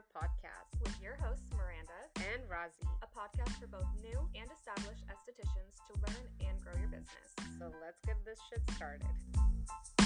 Podcast with your hosts, Miranda and Razi, a podcast for both new and established estheticians to learn and grow your business. So let's get this shit started.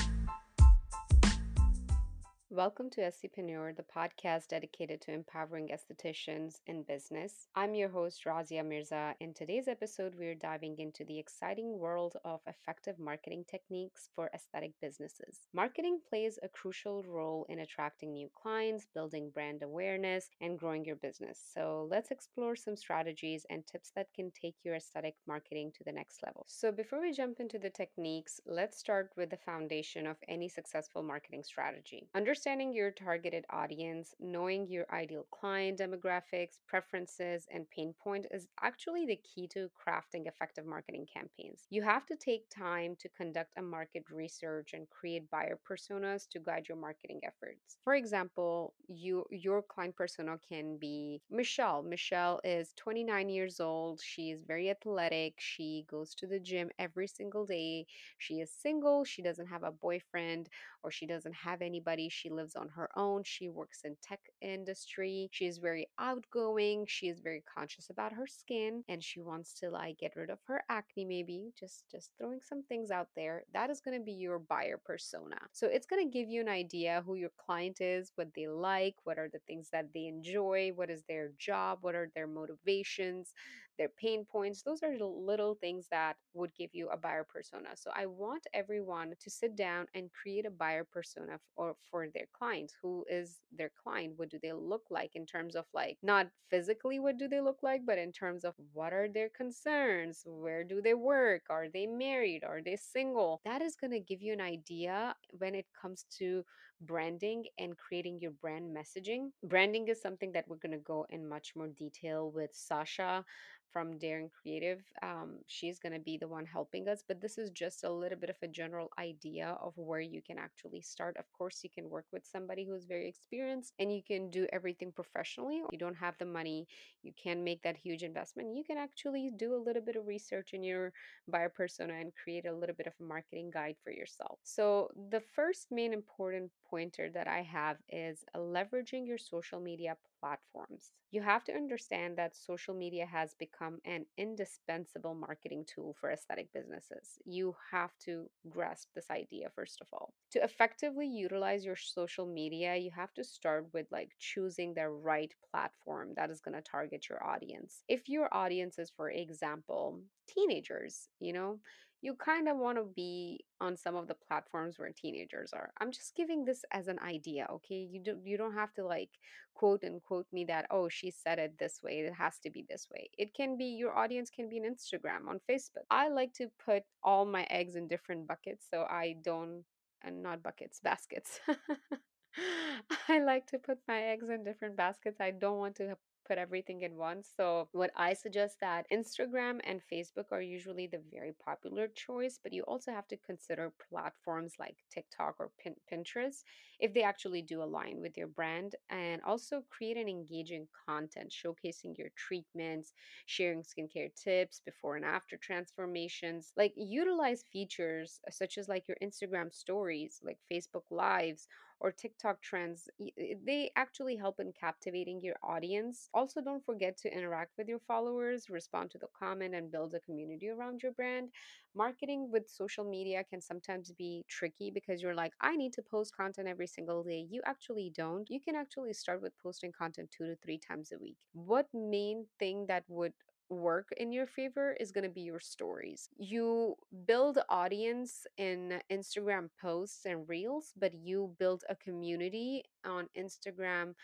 Welcome to Esthetipreneur, the podcast dedicated to empowering estheticians in business. I'm your host, Razia Mirza. In today's episode, we're diving into the exciting world of effective marketing techniques for aesthetic businesses. Marketing plays a crucial role in attracting new clients, building brand awareness, and growing your business. So let's explore some strategies and tips that can take your aesthetic marketing to the next level. So before we jump into the techniques, let's start with the foundation of any successful marketing strategy. Understand understanding your targeted audience, knowing your ideal client demographics, preferences, and pain point is actually the key to crafting effective marketing campaigns. You have to take time to conduct a market research and create buyer personas to guide your marketing efforts. For example, you your client persona can be Michelle. Michelle is 29 years old. She is very athletic. She goes to the gym every single day. She is single. She doesn't have a boyfriend or she doesn't have anybody. She lives on her own. She works in tech industry. She is very outgoing. She is very conscious about her skin and she wants to like get rid of her acne maybe. Just just throwing some things out there. That is going to be your buyer persona. So it's going to give you an idea who your client is, what they like, what are the things that they enjoy, what is their job, what are their motivations, their pain points. Those are little things that would give you a buyer persona. So I want everyone to sit down and create a buyer persona for, for their client. Who is their client? What do they look like in terms of like not physically what do they look like, but in terms of what are their concerns? Where do they work? Are they married? Are they single? That is going to give you an idea when it comes to branding and creating your brand messaging. Branding is something that we're going to go in much more detail with Sasha from Daring Creative. Um, she's going to be the one helping us, but this is just a little bit of a general idea of where you can actually start. Of course, you can work with somebody who's very experienced and you can do everything professionally. You don't have the money, you can make that huge investment. You can actually do a little bit of research in your buyer persona and create a little bit of a marketing guide for yourself. So, the first main important pointer that I have is leveraging your social media platforms. You have to understand that social media has become an indispensable marketing tool for aesthetic businesses. You have to grasp this idea, first of all. To effectively utilize your social media, you have to start with like choosing the right platform that is going to target your audience. If your audience is, for example, teenagers, you know, you kind of want to be on some of the platforms where teenagers are. I'm just giving this as an idea, okay? You don't you don't have to like quote and quote me that oh, she said it this way, it has to be this way. It can be your audience can be on Instagram, on Facebook. I like to put all my eggs in different buckets so I don't and not buckets, baskets. I like to put my eggs in different baskets. I don't want to put everything in once. So what I suggest that Instagram and Facebook are usually the very popular choice, but you also have to consider platforms like TikTok or Pin- Pinterest if they actually do align with your brand and also create an engaging content showcasing your treatments, sharing skincare tips, before and after transformations. Like utilize features uh, such as like your Instagram stories, like Facebook lives or TikTok trends, eh, they actually help in captivating your audience. Also, don't forget to interact with your followers, respond to the comment, and build a community around your brand. Marketing with social media can sometimes be tricky because you're like, I need to post content every single day. You actually don't. You can actually start with posting content two to three times a week. What main thing that would work in your favor is going to be your stories. You build audience in Instagram posts and reels, but you build a community on Instagram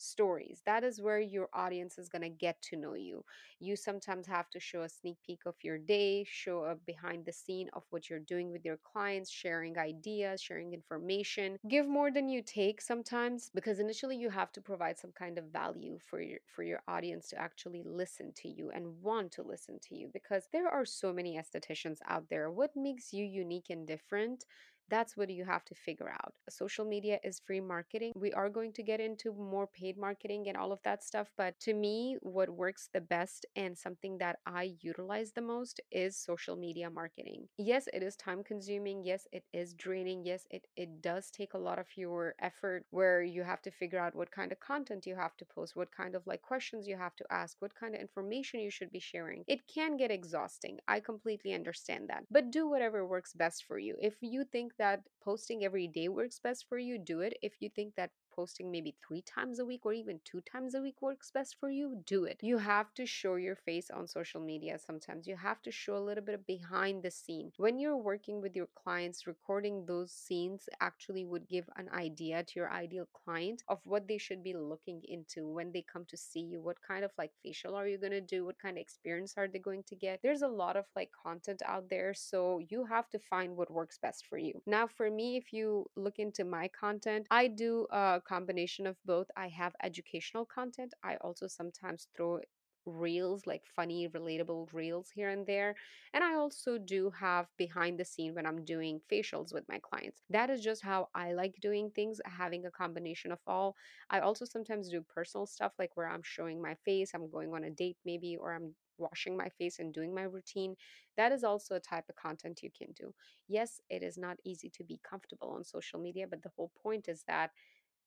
stories. That is where your audience is going to get to know you. You sometimes have to show a sneak peek of your day, show a behind the scene of what you're doing with your clients, sharing ideas, sharing information. Give more than you take sometimes because initially you have to provide some kind of value for your for your audience to actually listen to you and want to listen to you because there are so many estheticians out there. What makes you unique and different? That's what you have to figure out. Social media is free marketing. We are going to get into more paid marketing and all of that stuff. But to me, what works the best and something that I utilize the most is social media marketing. Yes, it is time consuming. Yes, it is draining. Yes, it, it does take a lot of your effort where you have to figure out what kind of content you have to post, what kind of like questions you have to ask, what kind of information you should be sharing. It can get exhausting. I completely understand that. But do whatever works best for you. If you think that posting every day works best for you, do it. If you think that posting maybe three times a week or even two times a week works best for you, do it. You have to show your face on social media sometimes. You have to show a little bit of behind the scene. When you're working with your clients, recording those scenes actually would give an idea to your ideal client of what they should be looking into when they come to see you. What kind of like facial are you going to do? What kind of experience are they going to get? There's a lot of like content out there. So you have to find what works best for you. Now, for me, if you look into my content, I do a combination of both. I have educational content. I also sometimes throw reels like funny relatable reels here and there and i also do have behind the scene when i'm doing facials with my clients that is just how i like doing things having a combination of all i also sometimes do personal stuff like where i'm showing my face i'm going on a date maybe or i'm washing my face and doing my routine that is also a type of content you can do yes it is not easy to be comfortable on social media but the whole point is that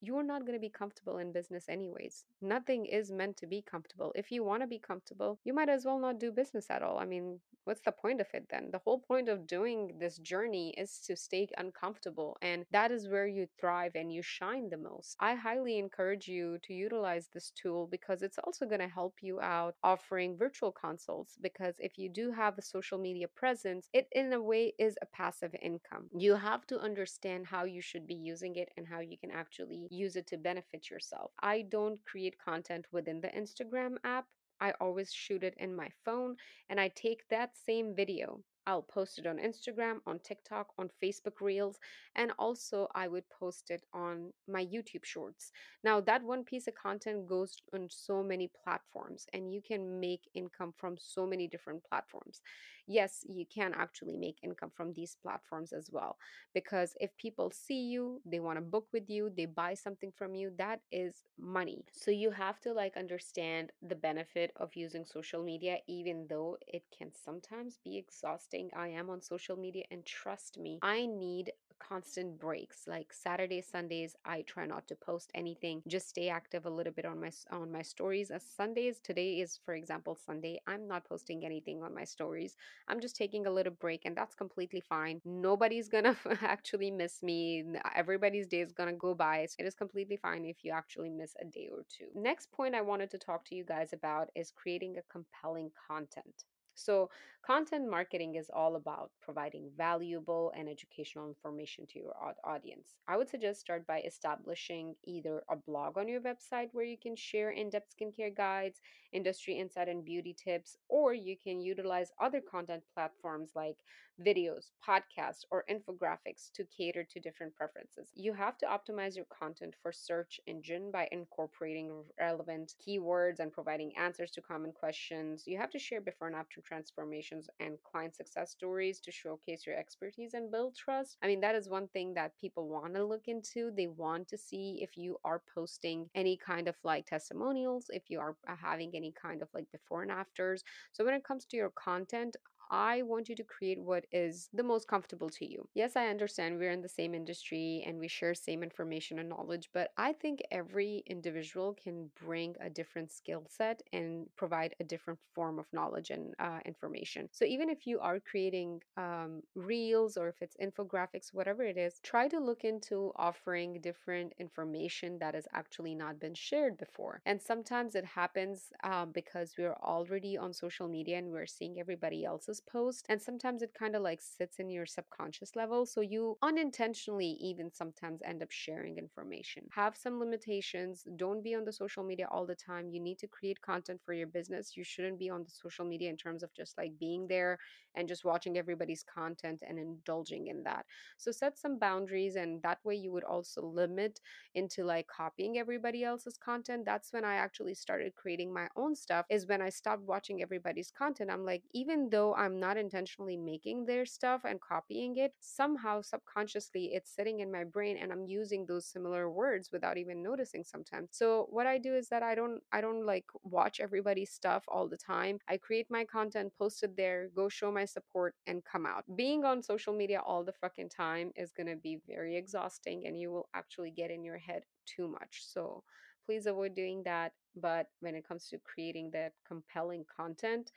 you're not going to be comfortable in business anyways. Nothing is meant to be comfortable. If you want to be comfortable, you might as well not do business at all. I mean, what's the point of it then? The whole point of doing this journey is to stay uncomfortable, and that is where you thrive and you shine the most. I highly encourage you to utilize this tool because it's also going to help you out offering virtual consults. Because if you do have a social media presence, it in a way is a passive income. You have to understand how you should be using it and how you can actually use it to benefit yourself. I don't create content within the Instagram app. I always shoot it in my phone and I take that same video. I'll post it on Instagram, on TikTok, on Facebook Reels, and also I would post it on my YouTube Shorts. Now, that one piece of content goes on so many platforms, and you can make income from so many different platforms. Yes, you can actually make income from these platforms as well, because if people see you, they want to book with you, they buy something from you, that is money. So you have to like understand the benefit of using social media, even though it can sometimes be exhausting. I am on social media, and trust me, I need constant breaks like saturday sundays i try not to post anything just stay active a little bit on my on my stories as sundays today is for example sunday i'm not posting anything on my stories i'm just taking a little break and that's completely fine nobody's gonna actually miss me everybody's day is gonna go by so it is completely fine if you actually miss a day or two. Next point i wanted to talk to you guys about is creating a compelling content so, content marketing is all about providing valuable and educational information to your audience. I would suggest start by establishing either a blog on your website where you can share in-depth skincare guides, industry insight and beauty tips, or you can utilize other content platforms like videos, podcasts, or infographics to cater to different preferences. You have to optimize your content for search engine by incorporating relevant keywords and providing answers to common questions. You have to share before and after transformations and client success stories to showcase your expertise and build trust. I mean, that is one thing that people want to look into. They want to see if you are posting any kind of like testimonials, if you are uh, having any kind of like before and afters. So when it comes to your content, I want you to create what is the most comfortable to you. Yes, I understand we're in the same industry and we share same information and knowledge, but I think every individual can bring a different skill set and provide a different form of knowledge and uh, information. So even if you are creating um, reels or if it's infographics, whatever it is, try to look into offering different information that has actually not been shared before. And sometimes it happens um, because we're already on social media and we're seeing everybody else's post and sometimes it kind of like sits in your subconscious level so you unintentionally even sometimes end up sharing information. Have some limitations don't be on the social media all the time you need to create content for your business you shouldn't be on the social media in terms of just like being there and just watching everybody's content and indulging in that. So set some boundaries and that way you would also limit into like copying everybody else's content. That's when i actually started creating my own stuff is when i stopped watching everybody's content. I'm like even though I'm not intentionally making their stuff and copying it, somehow subconsciously it's sitting in my brain and I'm using those similar words without even noticing sometimes. So what I do is that I don't I don't like watch everybody's stuff all the time. I create my content, post it there, go show my support and come out. Being on social media all the fucking time is going to be very exhausting and you will actually get in your head too much. So please avoid doing that. But when it comes to creating that compelling content,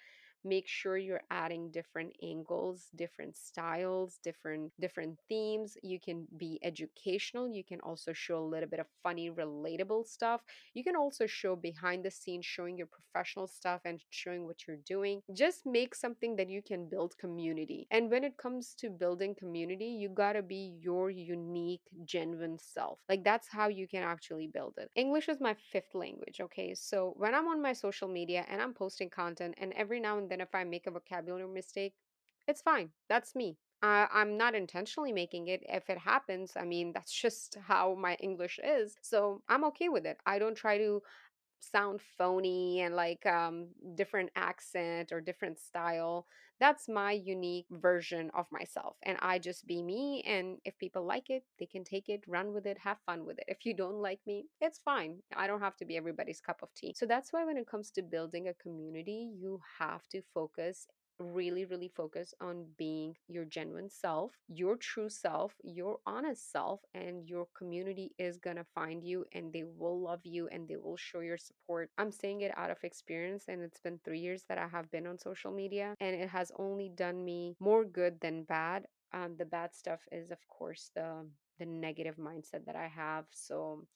make sure you're adding different angles different styles different different themes. You can be educational. You can also show a little bit of funny relatable stuff. You can also show behind the scenes showing your professional stuff and showing what you're doing. Just make something that you can build community. And when it comes to building community you got to be your unique genuine self. Like that's how you can actually build it. English is my fifth language okay? So when i'm on my social media and i'm posting content and every now and then if I make a vocabulary mistake, it's fine. That's me. I'm not intentionally making it. If it happens, I mean, that's just how my English is. So I'm okay with it. I don't try to sound phony and like um different accent or different style that's my unique version of myself and i just be me and if people like it they can take it run with it have fun with it. If you don't like me it's fine i don't have to be everybody's cup of tea. So that's why when it comes to building a community you have to focus really, really focus on being your genuine self, your true self, your honest self, and your community is gonna find you and they will love you and they will show your support. I'm saying it out of experience, and it's been three years that I have been on social media, and it has only done me more good than bad. Um, the bad stuff is, of course, the the negative mindset that I have. So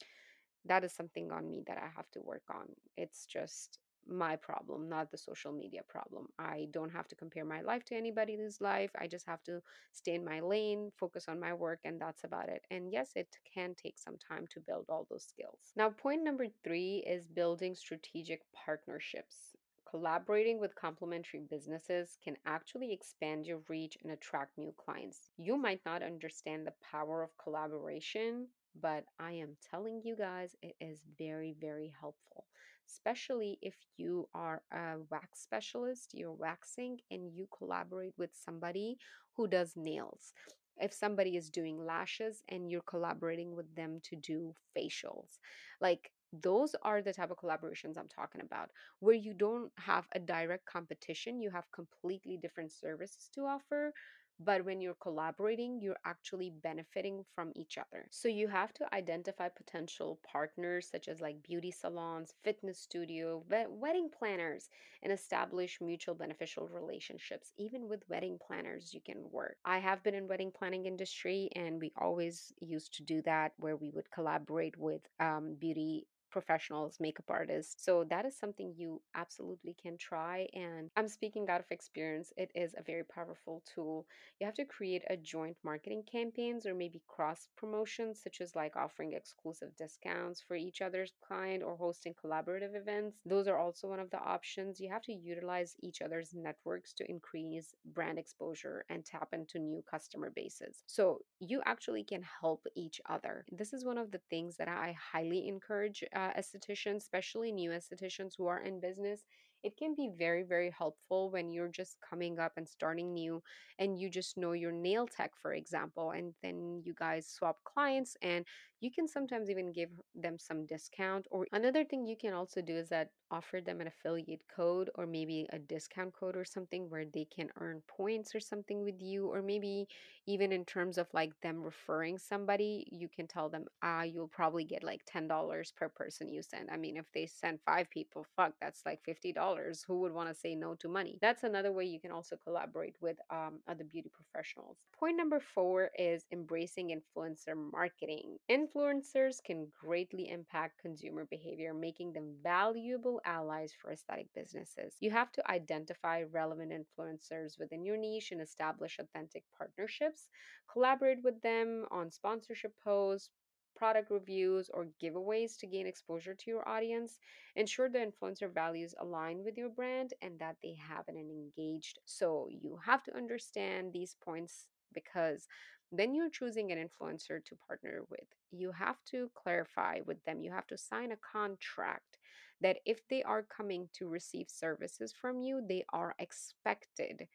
that is something on me that I have to work on. It's just my problem, not the social media problem. I don't have to compare my life to anybody's life. I just have to stay in my lane, focus on my work, and that's about it. And yes, it can take some time to build all those skills. Now, point number three is building strategic partnerships. Collaborating with complementary businesses can actually expand your reach and attract new clients. You might not understand the power of collaboration, but I am telling you guys, it is very, very helpful especially if you are a wax specialist, you're waxing and you collaborate with somebody who does nails. If somebody is doing lashes and you're collaborating with them to do facials, like those are the type of collaborations I'm talking about, where you don't have a direct competition, you have completely different services to offer, but when you're collaborating, you're actually benefiting from each other. So you have to identify potential partners such as like beauty salons, fitness studio, wedding planners, and establish mutual beneficial relationships. Even with wedding planners, you can work. I have been in wedding planning industry, and we always used to do that where we would collaborate with um, beauty professionals, makeup artists. So that is something you absolutely can try. And I'm speaking out of experience, it is a very powerful tool. You have to create a joint marketing campaigns or maybe cross promotions, such as like offering exclusive discounts for each other's client or hosting collaborative events. Those are also one of the options. You have to utilize each other's networks to increase brand exposure and tap into new customer bases. So you actually can help each other. This is one of the things that I highly encourage uh, Uh, estheticians, especially new estheticians who are in business, it can be very, very helpful when you're just coming up and starting new and you just know your nail tech, for example, and then you guys swap clients and you can sometimes even give them some discount. Or another thing you can also do is that offer them an affiliate code or maybe a discount code or something where they can earn points or something with you, or maybe even in terms of like them referring somebody, you can tell them, ah, you'll probably get like $10 per person you send. I mean, if they send five people, fuck, that's like $50 who would want to say no to money that's another way you can also collaborate with um, other beauty professionals point number four is embracing influencer marketing influencers can greatly impact consumer behavior making them valuable allies for aesthetic businesses you have to identify relevant influencers within your niche and establish authentic partnerships collaborate with them on sponsorship posts product reviews, or giveaways to gain exposure to your audience. Ensure the influencer values align with your brand and that they have an engaged. So you have to understand these points because then you're choosing an influencer to partner with. You have to clarify with them, you have to sign a contract that if they are coming to receive services from you, they are expected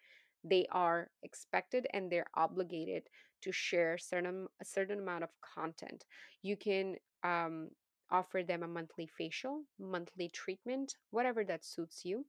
they are expected and they're obligated to share certain a certain amount of content. You can um, offer them a monthly facial monthly treatment whatever that suits you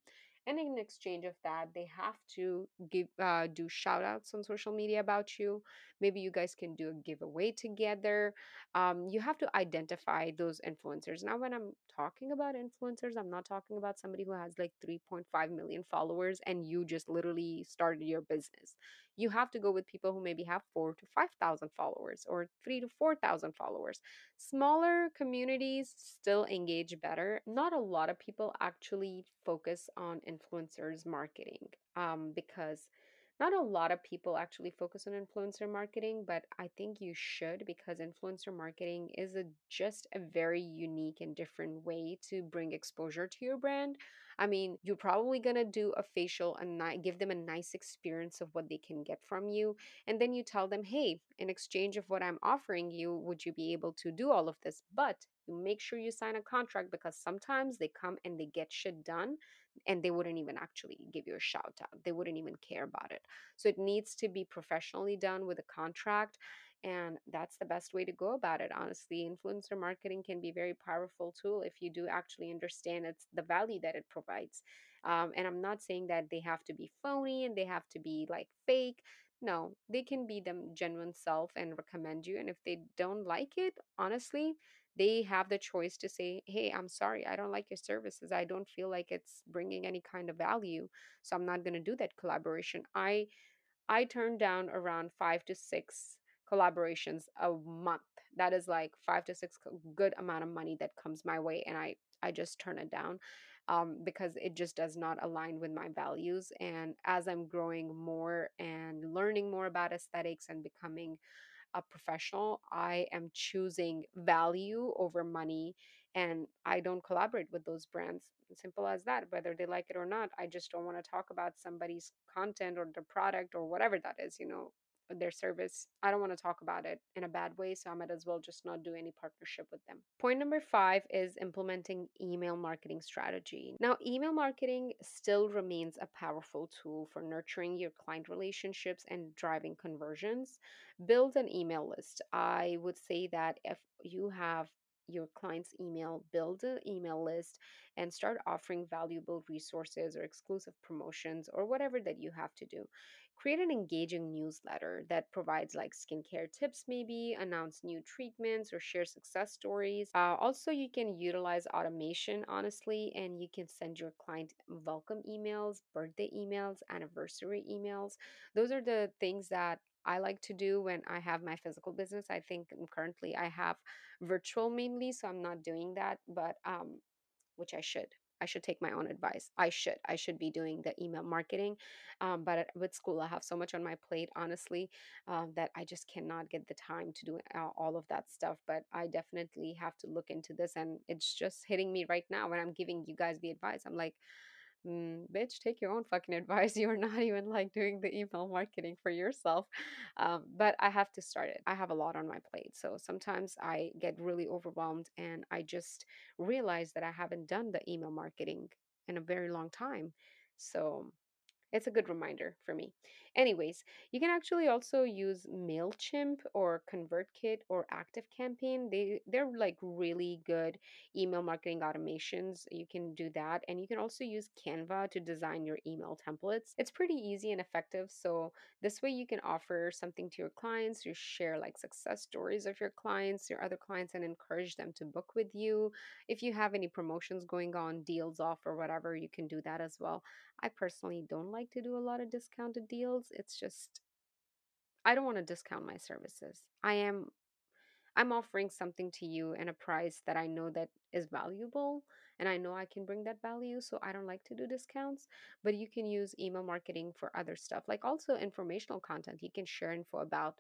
and in exchange of that they have to give uh, do shout outs on social media about you. Maybe you guys can do a giveaway together. Um, you have to identify those influencers. Now when i'm talking about influencers i'm not talking about somebody who has like 3.5 million followers and you just literally started your business you have to go with people who maybe have 4 to 5000 followers or 3 to 4000 followers Smaller communities still engage better. Not a lot of people actually focus on influencers marketing um, because not a lot of people actually focus on influencer marketing, but I think you should because influencer marketing is a, just a very unique and different way to bring exposure to your brand. I mean, you're probably gonna do a facial and give them a nice experience of what they can get from you and then you tell them, hey, in exchange of what I'm offering you, would you be able to do all of this? But you make sure you sign a contract because sometimes they come and they get shit done and they wouldn't even actually give you a shout out. They wouldn't even care about it. So it needs to be professionally done with a contract. And that's the best way to go about it. Honestly, influencer marketing can be a very powerful tool if you do actually understand it's the value that it provides. Um, and I'm not saying that they have to be phony and they have to be like fake no, they can be them genuine self and recommend you. And if they don't like it, honestly, they have the choice to say, Hey, I'm sorry, I don't like your services. I don't feel like it's bringing any kind of value. So I'm not going to do that collaboration. I I turn down around five to six collaborations a month. That is like five to six good amount of money that comes my way, and I I just turn it down um, because it just does not align with my values. And as I'm growing more and learning more about aesthetics and becoming a professional, I am choosing value over money and I don't collaborate with those brands. Simple as that. Whether they like it or not, I just don't want to talk about somebody's content or their product or whatever that is, you know, their service. I don't want to talk about it in a bad way, so I might as well just not do any partnership with them. Point number five is implementing email marketing strategy. Now, email marketing still remains a powerful tool for nurturing your client relationships and driving conversions build an email list. I would say that if you have your client's email, build an email list and start offering valuable resources or exclusive promotions or whatever that you have to do. Create an engaging newsletter that provides like skincare tips, maybe announce new treatments or share success stories. Uh, also, you can utilize automation, honestly, and you can send your client welcome emails, birthday emails, anniversary emails. Those are the things that I like to do when I have my physical business. I think um, currently I have virtual mainly, so I'm not doing that, but um, which I should. I should take my own advice. I should. I should be doing the email marketing. Um, but with school, I have so much on my plate, honestly, um, that I just cannot get the time to do uh, all of that stuff. But I definitely have to look into this. And it's just hitting me right now when I'm giving you guys the advice. I'm like, Mm, bitch, take your own fucking advice. You're not even like doing the email marketing for yourself. Um, but I have to start it. I have a lot on my plate. So sometimes I get really overwhelmed and I just realize that I haven't done the email marketing in a very long time. So it's a good reminder for me. Anyways, you can actually also use Mailchimp or ConvertKit or ActiveCampaign. They they're like really good email marketing automations. You can do that and you can also use Canva to design your email templates. It's pretty easy and effective, so this way you can offer something to your clients, you share like success stories of your clients, your other clients and encourage them to book with you. If you have any promotions going on, deals off or whatever, you can do that as well. I personally don't like to do a lot of discounted deals. It's just I don't want to discount my services. I am I'm offering something to you and a price that I know that is valuable and I know I can bring that value, so I don't like to do discounts, but you can use email marketing for other stuff, like also informational content. You can share info about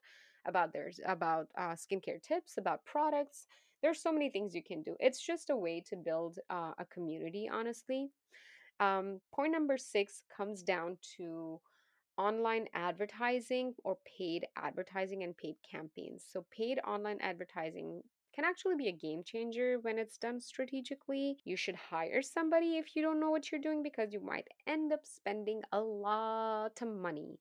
about theirs, about uh, skincare tips, about products. There's so many things you can do. It's just a way to build uh, a community, honestly. Um, point number six comes down to online advertising or paid advertising and paid campaigns. So, paid online advertising can actually be a game changer when it's done strategically. You should hire somebody if you don't know what you're doing because you might end up spending a lot of money.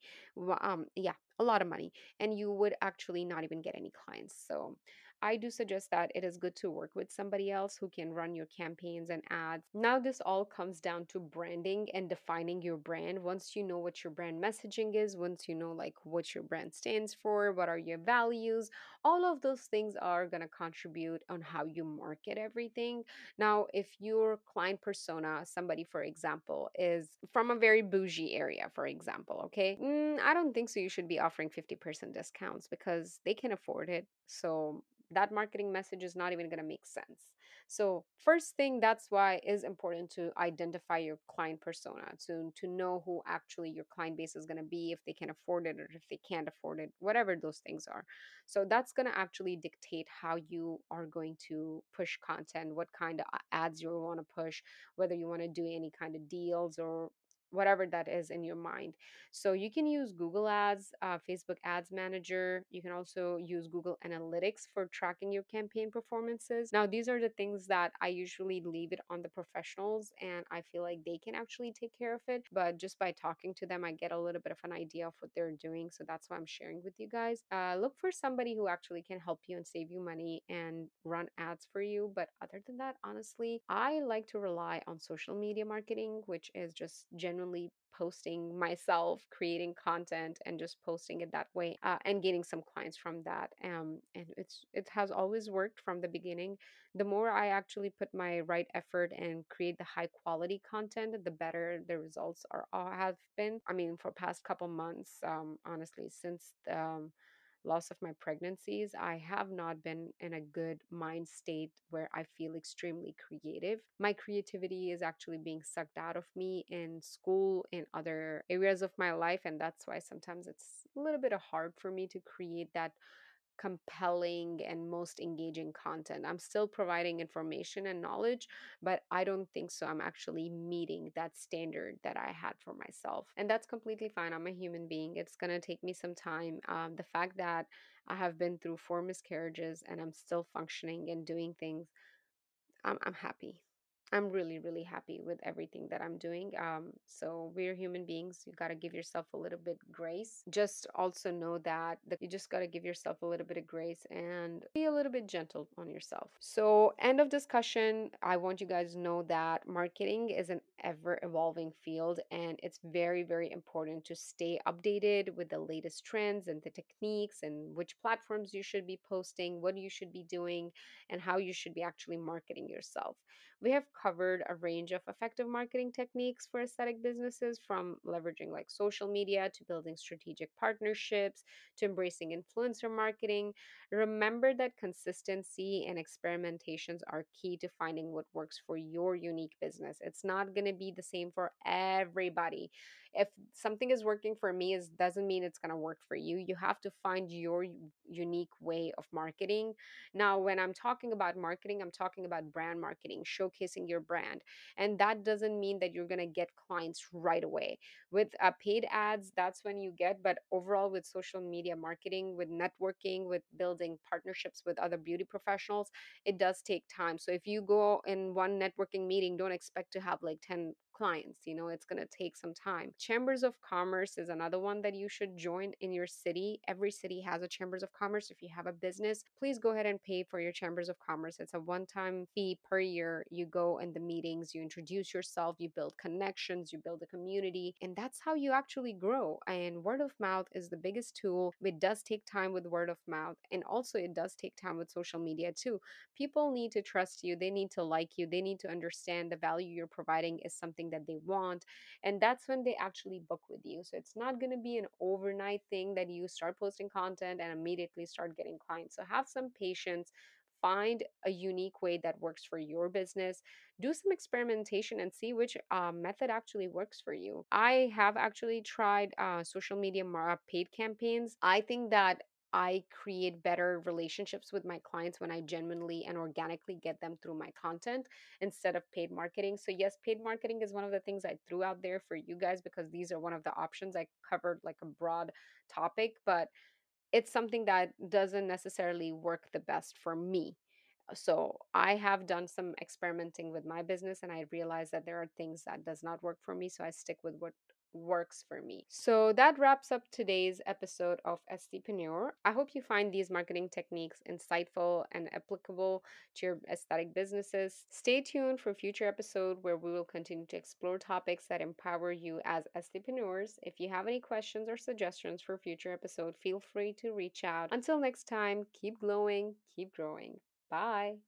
Um, yeah, a lot of money, and you would actually not even get any clients. So, I do suggest that it is good to work with somebody else who can run your campaigns and ads. Now, this all comes down to branding and defining your brand. Once you know what your brand messaging is, once you know like what your brand stands for, what are your values, all of those things are going to contribute on how you market everything. Now, if your client persona, somebody for example, is from a very bougie area, for example, okay, mm, I don't think so. You should be offering 50% discounts because they can afford it. So that marketing message is not even going to make sense. So, first thing that's why is important to identify your client persona, to to know who actually your client base is going to be if they can afford it or if they can't afford it, whatever those things are. So, that's going to actually dictate how you are going to push content, what kind of ads you want to push, whether you want to do any kind of deals or whatever that is in your mind so you can use Google Ads, uh, Facebook Ads Manager. You can also use Google Analytics for tracking your campaign performances. Now, these are the things that I usually leave it on the professionals, and I feel like they can actually take care of it. But just by talking to them, I get a little bit of an idea of what they're doing. So that's why I'm sharing with you guys. Uh, look for somebody who actually can help you and save you money and run ads for you. But other than that, honestly, I like to rely on social media marketing, which is just posting myself, creating content, and just posting it that way, uh, and getting some clients from that. Um, and it's it has always worked from the beginning. The more I actually put my right effort and create the high quality content, the better the results are uh, have been. I mean, for past couple months, um, honestly, since um, loss of my pregnancies, I have not been in a good mind state where I feel extremely creative. My creativity is actually being sucked out of me in school, in other areas of my life. And that's why sometimes it's a little bit hard for me to create that compelling and most engaging content. I'm still providing information and knowledge, but I don't think so. I'm actually meeting that standard that I had for myself. And that's completely fine. I'm a human being. It's going to take me some time. Um, the fact that I have been through four miscarriages and I'm still functioning and doing things, I'm, I'm happy. I'm really, really happy with everything that I'm doing. Um, so we're human beings. You got to give yourself a little bit grace. Just also know that, that you just got to give yourself a little bit of grace and be a little bit gentle on yourself. So, end of discussion. I want you guys to know that marketing is an ever evolving field and it's very, very important to stay updated with the latest trends and the techniques and which platforms you should be posting, what you should be doing, and how you should be actually marketing yourself. We have covered a range of effective marketing techniques for aesthetic businesses from leveraging like social media to building strategic partnerships to embracing influencer marketing. Remember that consistency and experimentations are key to finding what works for your unique business. It's not going to be the same for everybody. If something is working for me is doesn't mean it's going to work for you. You have to find your unique way of marketing now, when I'm talking about marketing, I'm talking about brand marketing, showcasing your brand. And that doesn't mean that you're going to get clients right away. With uh, paid ads, that's when you get, but overall, with social media marketing, with networking, with building partnerships with other beauty professionals, it does take time. So if you go in one networking meeting, don't expect to have like 10 clients you know it's going to take some time. Chambers of commerce is another one that you should join in your city. Every city has a chambers of commerce. If you have a business please go ahead and pay for your chambers of commerce. It's a one time fee per year. You go in the meetings you introduce yourself you build connections you build a community and that's how you actually grow. And word of mouth is the biggest tool. It does take time with word of mouth and also it does take time with social media too. People need to trust you. They need to like you. They need to understand the value you're providing is something that they want and that's when they actually book with you. So it's not going to be an overnight thing that you start posting content and immediately start getting clients. So have some patience find a unique way that works for your business do some experimentation and see which uh, method actually works for you. I have actually tried uh, social media mar- paid campaigns. I think that I create better relationships with my clients when I genuinely and organically get them through my content instead of paid marketing. So, yes, paid marketing is one of the things I threw out there for you guys because these are one of the options. I covered like a broad topic, but it's something that doesn't necessarily work the best for me. Uh, so I have done some experimenting with my business and I realized that there are things that does not work for me. So I stick with what works for me. So that wraps up today's episode of Aesthipreneur. I hope you find these marketing techniques insightful and applicable to your aesthetic businesses. Stay tuned for future episode where we will continue to explore topics that empower you as Aesthipreneurs. If you have any questions or suggestions for future episode, feel free to reach out. Until next time, keep glowing, keep growing. Bye.